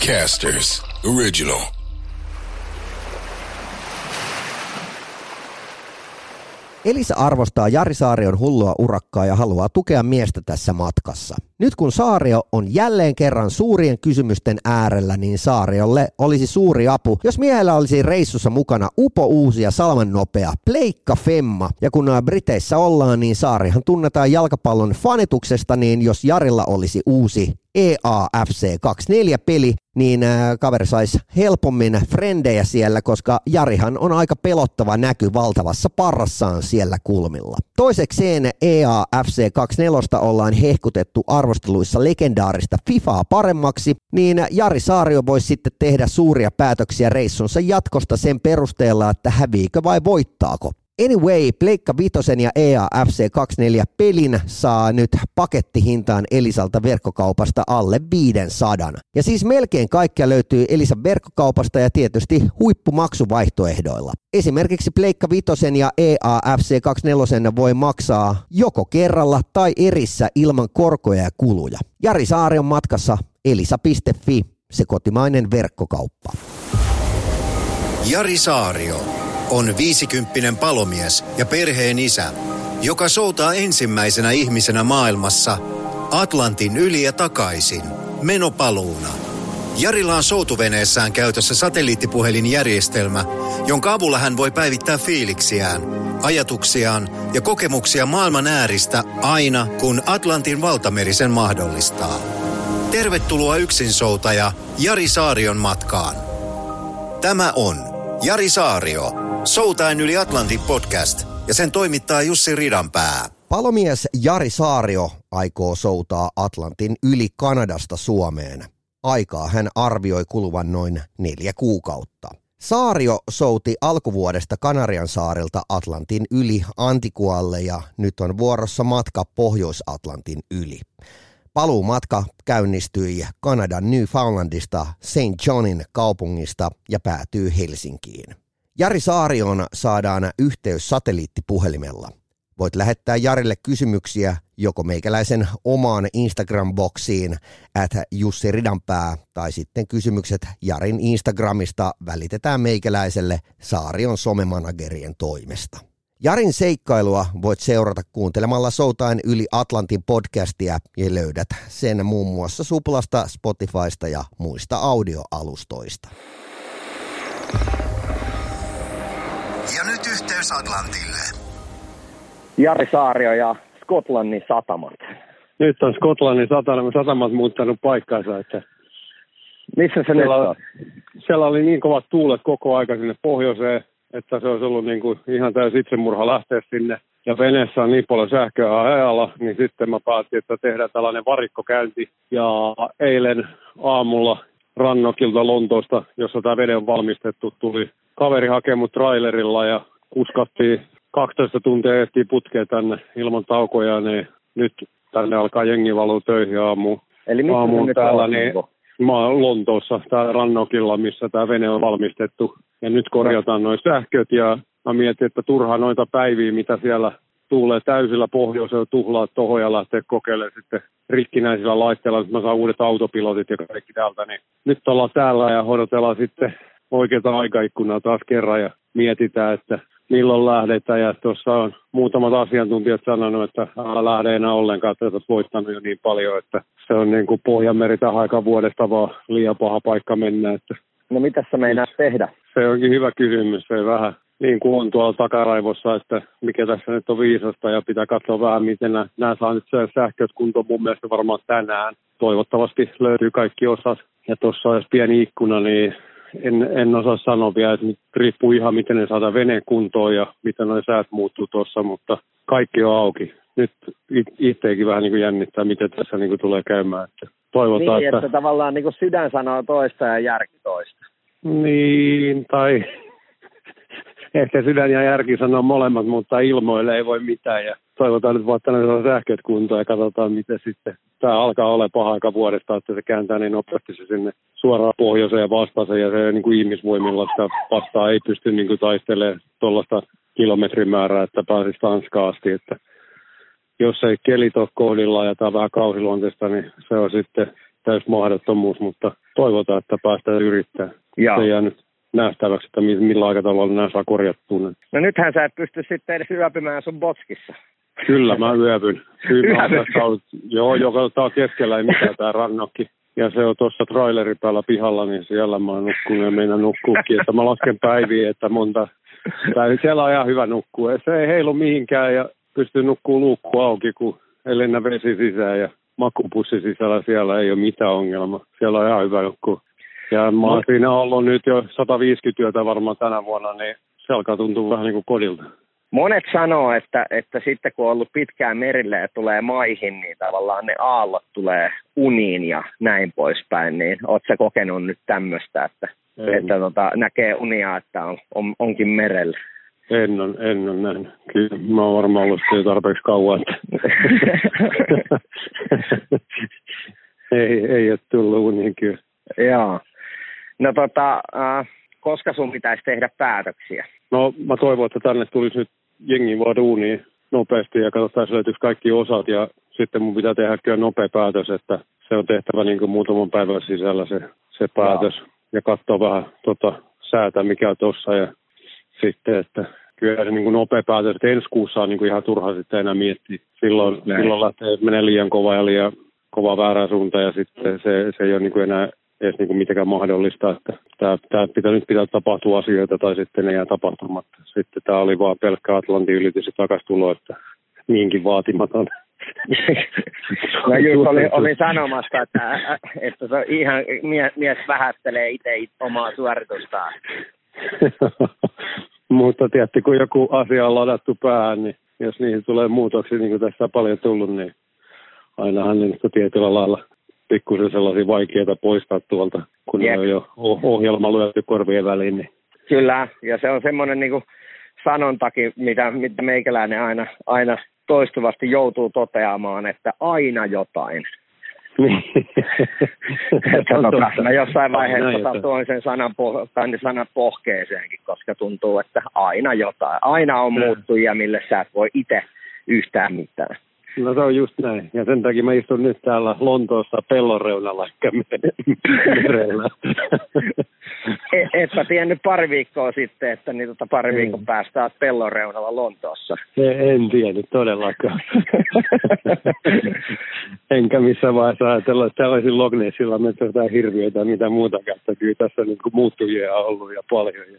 Podcasters Original. Elisa arvostaa Jari Saarion hullua urakkaa ja haluaa tukea miestä tässä matkassa. Nyt kun Saario on jälleen kerran suurien kysymysten äärellä, niin Saariolle olisi suuri apu, jos miehellä olisi reissussa mukana upo uusi ja salman nopea Pleikka Femma. Ja kun Briteissä ollaan, niin Saarihan tunnetaan jalkapallon fanituksesta, niin jos Jarilla olisi uusi EAFC 24-peli, niin äh, kaveri saisi helpommin frendejä siellä, koska Jarihan on aika pelottava näky valtavassa parrassaan siellä kulmilla. Toisekseen EAFC 24 ollaan hehkutettu arvosteluissa legendaarista FIFAa paremmaksi, niin Jari Saario voisi sitten tehdä suuria päätöksiä reissunsa jatkosta sen perusteella, että häviikö vai voittaako. Anyway, Pleikka Vitosen ja EAFC 24 pelin saa nyt pakettihintaan Elisalta verkkokaupasta alle 500. Ja siis melkein kaikkia löytyy Elisan verkkokaupasta ja tietysti huippumaksuvaihtoehdoilla. Esimerkiksi Pleikka Vitosen ja EAFC 24 voi maksaa joko kerralla tai erissä ilman korkoja ja kuluja. Jari Saari on matkassa elisa.fi, se kotimainen verkkokauppa. Jari Saario on viisikymppinen palomies ja perheen isä, joka soutaa ensimmäisenä ihmisenä maailmassa Atlantin yli ja takaisin menopaluuna. Jarilla on soutuveneessään käytössä satelliittipuhelinjärjestelmä, jonka avulla hän voi päivittää fiiliksiään, ajatuksiaan ja kokemuksia maailman ääristä aina, kun Atlantin valtameri sen mahdollistaa. Tervetuloa yksinsoutaja Jari Saarion matkaan. Tämä on Jari Saario, Soutain yli Atlantin podcast ja sen toimittaa Jussi Ridanpää. Palomies Jari Saario aikoo soutaa Atlantin yli Kanadasta Suomeen. Aikaa hän arvioi kuluvan noin neljä kuukautta. Saario souti alkuvuodesta Kanarian saarilta Atlantin yli Antikualle ja nyt on vuorossa matka Pohjois-Atlantin yli. Paluumatka käynnistyi Kanadan Newfoundlandista St. Johnin kaupungista ja päätyy Helsinkiin. Jari Saarioon saadaan yhteys satelliittipuhelimella. Voit lähettää Jarille kysymyksiä joko meikäläisen omaan Instagram-boksiin at Jussi Ridanpää tai sitten kysymykset Jarin Instagramista välitetään meikäläiselle Saarion somemanagerien toimesta. Jarin seikkailua voit seurata kuuntelemalla Soutain yli Atlantin podcastia ja löydät sen muun muassa Suplasta, Spotifysta ja muista audioalustoista. Ja nyt yhteys Atlantille. Jari Saario ja Skotlannin satamat. Nyt on Skotlannin satamat, satamat muuttanut paikkaansa, että Missä se nyt siellä, on? siellä oli niin kovat tuulet koko aika sinne pohjoiseen, että se olisi ollut niin kuin ihan täysi itsemurha lähteä sinne. Ja veneessä on niin paljon sähköä ajalla, niin sitten mä päätin, että tehdään tällainen varikkokäynti. Ja eilen aamulla Rannokilta Lontoosta, jossa tämä vene on valmistettu, tuli kaveri hakemut trailerilla ja kuskattiin 12 tuntia ehtii putkeen tänne ilman taukoja, niin nyt tänne alkaa jengi valua töihin aamu. Eli missä aamuun nyt täällä, niin mä oon Lontoossa, täällä Rannokilla, missä tämä vene on valmistettu. Ja nyt korjataan noin sähköt ja mä mietin, että turhaa noita päiviä, mitä siellä tuulee täysillä pohjoisella tuhlaa tohon ja lähteä kokeilemaan sitten rikkinäisillä laitteilla, että mä saan uudet autopilotit ja kaikki täältä, niin nyt ollaan täällä ja odotellaan sitten oikeata aikaikkunaa taas kerran ja mietitään, että milloin lähdetään. Ja tuossa on muutamat asiantuntijat sanonut, että älä lähde enää ollenkaan, että olet voittanut jo niin paljon, että se on niin kuin Pohjanmeri tähän aikaan vuodesta vaan liian paha paikka mennä, että No mitä sä meinaat tehdä? se onkin hyvä kysymys. Se vähän niin kuin on tuolla takaraivossa, että mikä tässä nyt on viisasta ja pitää katsoa vähän, miten nämä, nämä saa nyt sähköt kuntoon mun mielestä varmaan tänään. Toivottavasti löytyy kaikki osat. Ja tuossa olisi pieni ikkuna, niin en, en osaa sanoa vielä, että nyt riippuu ihan miten ne saadaan veneen kuntoon ja miten noin säät muuttuu tuossa, mutta kaikki on auki. Nyt it- itseäkin vähän niin kuin jännittää, miten tässä niin kuin tulee käymään. Että toivotaan, Niin, että tavallaan niin kuin sydän sanoo toista ja järki toista. Niin, tai ehkä sydän ja järki sanoo molemmat, mutta ilmoille ei voi mitään. Ja toivotaan nyt vaan, saa sähköt kuntoon ja katsotaan, miten sitten tämä alkaa olla paha aika vuodesta, että se kääntää niin nopeasti se sinne suoraan pohjoiseen ja vastaaseen ja se niin kuin ihmisvoimilla sitä vastaan ei pysty niin kuin taistelemaan tuollaista kilometrimäärää, että pääsisi Tanskaan asti, että jos ei kelit ole kohdillaan ja tämä on vähän kausiluonteista, niin se on sitten täys mahdottomuus, mutta toivotaan, että päästään yrittää. Joo. Se jää nyt nähtäväksi, että millä aikataululla nämä saa korjattua. No nythän sä et pysty sitten edes yöpymään sun botskissa. Kyllä mä yöpyn. Kyllä mä tässä ollut, joo, joka tää on keskellä ei mitään tää rannokki. Ja se on tuossa traileri päällä pihalla, niin siellä mä oon nukkunut ja meinaan nukkuukin. Että mä lasken päiviä, että monta... Tai siellä on ihan hyvä nukkua. Se ei heilu mihinkään ja pystyy nukkuu luukku auki, kun ei lennä vesi sisään ja makupussi sisällä siellä ei ole mitään ongelmaa. Siellä on ihan hyvä nukkua. Ja mä oon siinä ollut nyt jo 150 työtä varmaan tänä vuonna, niin se alkaa tuntua vähän niin kuin kodilta. Monet sanoo, että, että sitten kun on ollut pitkään merille ja tulee maihin, niin tavallaan ne aallot tulee uniin ja näin poispäin. Niin oot sä kokenut nyt tämmöistä, että, että tota, näkee unia, että on, on, onkin merellä? En on, en on näin. Kyllä mä oon varmaan ollut jo tarpeeksi kauan. Että... ei, ei ole tullut uniin kyllä. Joo. No tota, äh, koska sun pitäisi tehdä päätöksiä? No mä toivon, että tänne tulisi nyt jengi vaan duuniin nopeasti ja katsotaan, löytyisi kaikki osat ja sitten mun pitää tehdä kyllä nopea päätös, että se on tehtävä niin kuin muutaman päivän sisällä se, se päätös Joo. ja katsoa vähän tota, säätä, mikä on tuossa ja sitten, että kyllä se niin kuin nopea päätös, että ensi kuussa on niin kuin ihan turha sitten enää miettiä. Silloin, silloin lähtee, menee liian kova ja liian kova väärä suunta ja sitten se, se ei ole niin kuin enää edes niin kuin mitenkään mahdollista, että tämä, tämä pitää, nyt pitää tapahtua asioita tai sitten ne jää tapahtumatta. Sitten tämä oli vaan pelkkä Atlantin ylitys ja tulo, että niinkin vaatimaton. no just oli, oli sanomassa, että, että se ihan mies, mies vähättelee itse omaa suoritustaan. Mutta tietysti kun joku asia on ladattu päähän, niin jos niihin tulee muutoksia, niin kuin tässä on paljon tullut, niin ainahan ne tietyllä lailla pikkusen sellaisia vaikeita poistaa tuolta, kun yep. on jo ohjelma lyöty korvien väliin. Niin. Kyllä, ja se on semmoinen niin sanontakin, mitä, mitä meikäläinen aina, aina toistuvasti joutuu toteamaan, että aina jotain. Niin. että tota, mä jossain vaiheessa tota, tuon sen sanan, poh- sanan pohkeeseenkin, koska tuntuu, että aina jotain. Aina on muuttuja, mille sä et voi itse yhtään mitään. No se on just näin. Ja sen takia mä istun nyt täällä Lontoossa pellon reunalla, merellä. E, etpä tiennyt pari viikkoa sitten, että niin tota pari viikon päästä olet pellon reunalla Lontoossa. E, en tiennyt todellakaan. Enkä missään vaiheessa ajatella, että täällä olisi Lognessilla mennyt jotain hirviöitä mitä muuta käyttä. Kyllä tässä niin kuin muuttujia on ollut ja paljon. Ja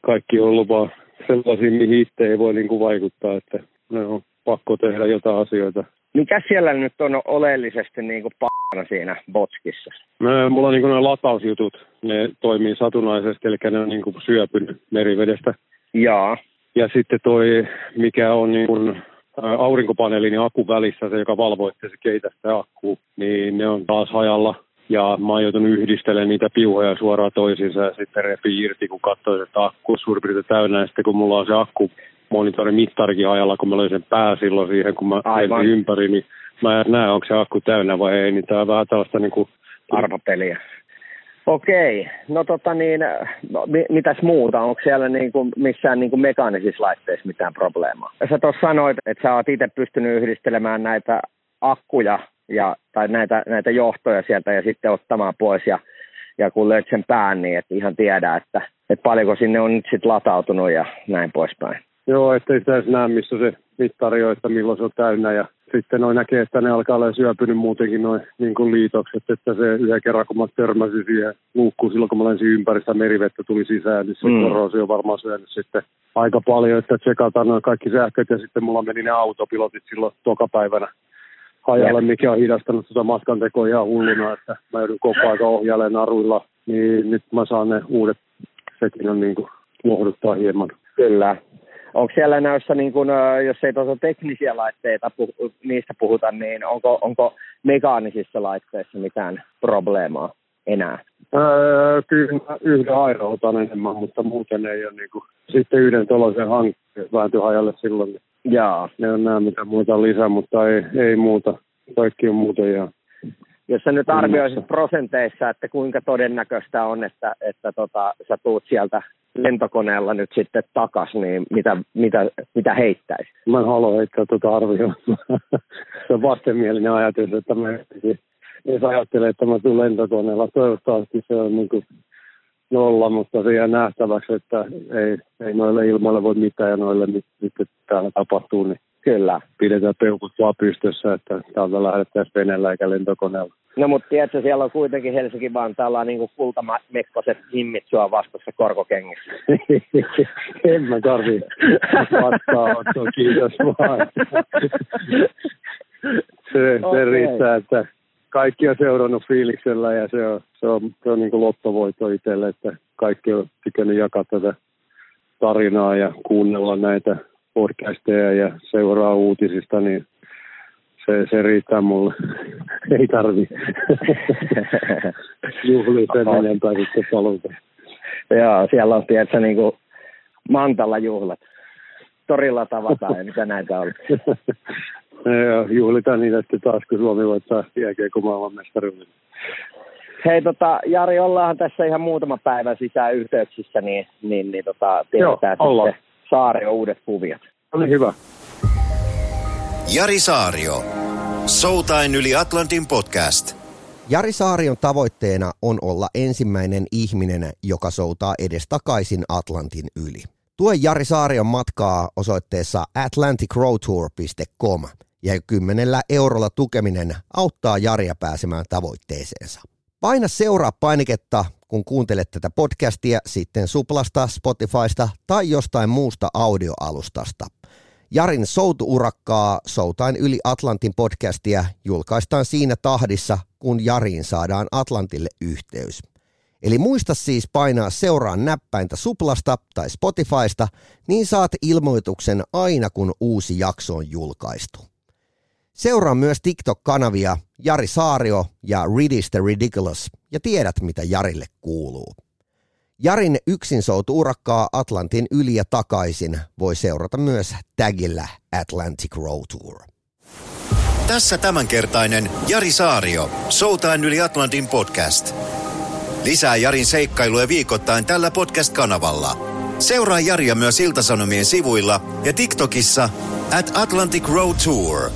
kaikki on ollut vaan sellaisia, mihin itse ei voi niin kuin vaikuttaa. Että ne on pakko tehdä jotain asioita. Mikä siellä nyt on oleellisesti niin kuin p***na siinä botskissa? No, mulla on niin kuin ne latausjutut, ne toimii satunnaisesti, eli ne on niin kuin syöpynyt merivedestä. Jaa. Ja sitten toi, mikä on niin kuin aurinkopaneelin ja akun välissä, se joka valvoo, että se keitä sitä akkuu, niin ne on taas hajalla. Ja mä oon joutunut yhdistelemään niitä piuhoja suoraan toisiinsa ja sitten repi irti, kun katsoo, että akku on suurin täynnä. Ja sitten kun mulla on se akku monitorin mittarikin ajalla, kun mä löin sen pää silloin siihen, kun mä Aivan. ympäri, niin mä en näe, onko se akku täynnä vai ei, niin tää on vähän tällaista niin kuin... Arvapeliä. Okei, no tota niin, no, mitäs muuta? Onko siellä niin kuin missään niin kuin mekaanisissa laitteissa mitään probleemaa? Sä tuossa sanoit, että sä oot itse pystynyt yhdistelemään näitä akkuja ja, tai näitä, näitä johtoja sieltä ja sitten ottamaan pois ja, ja kun löit sen pään, niin et ihan tiedä, että, että paljonko sinne on nyt sitten latautunut ja näin poispäin. Joo, ettei sitä edes näe, missä se mittari on, että milloin se on täynnä. Ja sitten noin näkee, että ne alkaa olla syöpynyt muutenkin noin niin kuin liitokset, että se yhden kerran, kun mä törmäsin siihen luukkuun silloin, kun mä lensin ympäri sitä merivettä tuli sisään, niin se mm. korroosio on varmaan syönyt sitten aika paljon, että tsekataan noin kaikki sähköt ja sitten mulla meni ne autopilotit silloin toka päivänä hajalle, mikä on hidastanut tuota matkan tekoa ihan hulluna, että mä joudun koko ajan ohjailemaan naruilla, niin nyt mä saan ne uudet, sekin on niin kuin lohduttaa hieman. Kyllä, onko siellä näissä, niin kun, jos ei tuossa teknisiä laitteita, niistä puhuta, niin onko, onko mekaanisissa laitteissa mitään probleemaa enää? Öö, kyllä yhden airautan enemmän, mutta muuten ei ole niin kuin, sitten yhden tuollaisen hankkeen vääntyi hajalle silloin. Jaa. Ne on nämä mitä muuta lisää, mutta ei, ei muuta. Kaikki on muuten ja jos sä nyt arvioisit prosenteissa, että kuinka todennäköistä on, että, että tota, sä tuut sieltä lentokoneella nyt sitten takas, niin mitä, mitä, mitä heittäisi? Mä en halua heittää tuota arvioa. Se on vastenmielinen ajatus, että mä jos ajattelee, että mä tulen lentokoneella, toivottavasti se on niin kuin nolla, mutta se jää nähtäväksi, että ei, ei noille ilmoille voi mitään ja noille, mitä täällä tapahtuu, niin Kyllä. pidetään peukut vaan pystyssä, että täältä lähdettäisiin veneellä eikä lentokoneella. No mutta tiedätkö, siellä on kuitenkin Helsinki Vantaalla niin kuin kultamekkoset himmit sua vastassa korkokengissä. en mä tarvi vastaanottoa, kiitos vaan. se, Okei. se riittää, että kaikki on seurannut fiiliksellä ja se on, se on, se on niin kuin lottovoitto itselle, että kaikki on tykännyt jakaa tätä tarinaa ja kuunnella näitä podcasteja ja seuraa uutisista, niin se, se riittää mulle. Ei tarvi juhlia sen enempää sitten paluuta. Joo, siellä on, tiedätkö, niin kuin Mantalla juhlat. Torilla tavataan ja mitä näitä on. Ja juhlitaan niitä sitten taas, kun Suomi voittaa jääkiekko maailmanmestaruuden. Hei tota, Jari, ollaan tässä ihan muutama päivä sisään yhteyksissä, niin, niin, niin tota, tiedetään Joo, ollaan. sitten Saaren uudet kuviot. Oli hyvä. Jari Saario. Soutain yli Atlantin podcast. Jari Saarion tavoitteena on olla ensimmäinen ihminen, joka soutaa edestakaisin Atlantin yli. Tue Jari Saarion matkaa osoitteessa atlanticroadtour.com ja kymmenellä eurolla tukeminen auttaa Jaria pääsemään tavoitteeseensa. Paina seuraa painiketta, kun kuuntelet tätä podcastia sitten Suplasta, Spotifysta tai jostain muusta audioalustasta. Jarin soutuurakkaa Soutain yli Atlantin podcastia julkaistaan siinä tahdissa, kun Jariin saadaan Atlantille yhteys. Eli muista siis painaa seuraa näppäintä Suplasta tai Spotifysta, niin saat ilmoituksen aina kun uusi jakso on julkaistu. Seuraa myös TikTok-kanavia Jari Saario ja Ridis the Ridiculous ja tiedät mitä Jarille kuuluu. Jarin yksin urakkaa Atlantin yli ja takaisin voi seurata myös tagillä Atlantic Road Tour. Tässä tämänkertainen Jari Saario. Soutain yli Atlantin podcast. Lisää Jarin seikkailuja viikoittain tällä podcast-kanavalla. Seuraa Jaria myös Iltasanomien sivuilla ja TikTokissa at Atlantic Road Tour.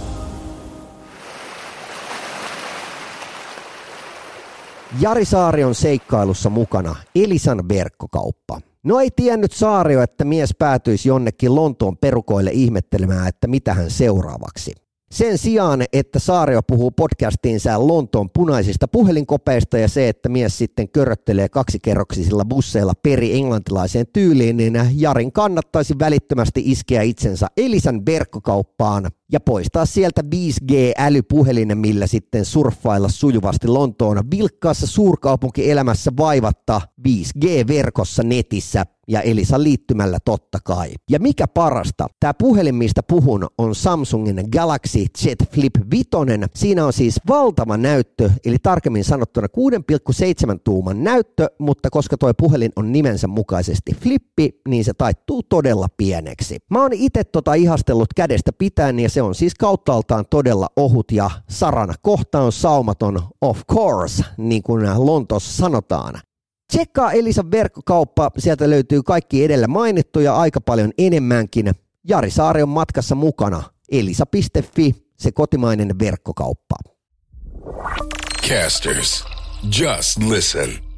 Jari Saarion seikkailussa mukana Elisan verkkokauppa. No ei tiennyt Saario, että mies päätyisi jonnekin Lontoon perukoille ihmettelemään, että mitä hän seuraavaksi. Sen sijaan, että Saario puhuu podcastiinsa Lontoon punaisista puhelinkopeista ja se, että mies sitten köröttelee kaksikerroksisilla busseilla peri englantilaiseen tyyliin, niin Jarin kannattaisi välittömästi iskeä itsensä Elisan verkkokauppaan ja poistaa sieltä 5G-älypuhelinen, millä sitten surffailla sujuvasti Lontoon vilkkaassa suurkaupunkielämässä vaivatta 5G-verkossa netissä ja Elisan liittymällä totta kai. Ja mikä parasta, tämä puhelin, mistä puhun, on Samsungin Galaxy Z Flip 5. Siinä on siis valtava näyttö, eli tarkemmin sanottuna 6,7 tuuman näyttö, mutta koska tuo puhelin on nimensä mukaisesti flippi, niin se taittuu todella pieneksi. Mä oon itse tota ihastellut kädestä pitäen ja se on siis kauttaaltaan todella ohut ja sarana kohta on saumaton of course, niin kuin Lontoossa sanotaan. Tsekkaa Elisan verkkokauppa, sieltä löytyy kaikki edellä mainittuja aika paljon enemmänkin. Jari Saari on matkassa mukana. Elisa.fi, se kotimainen verkkokauppa. Casters. Just listen.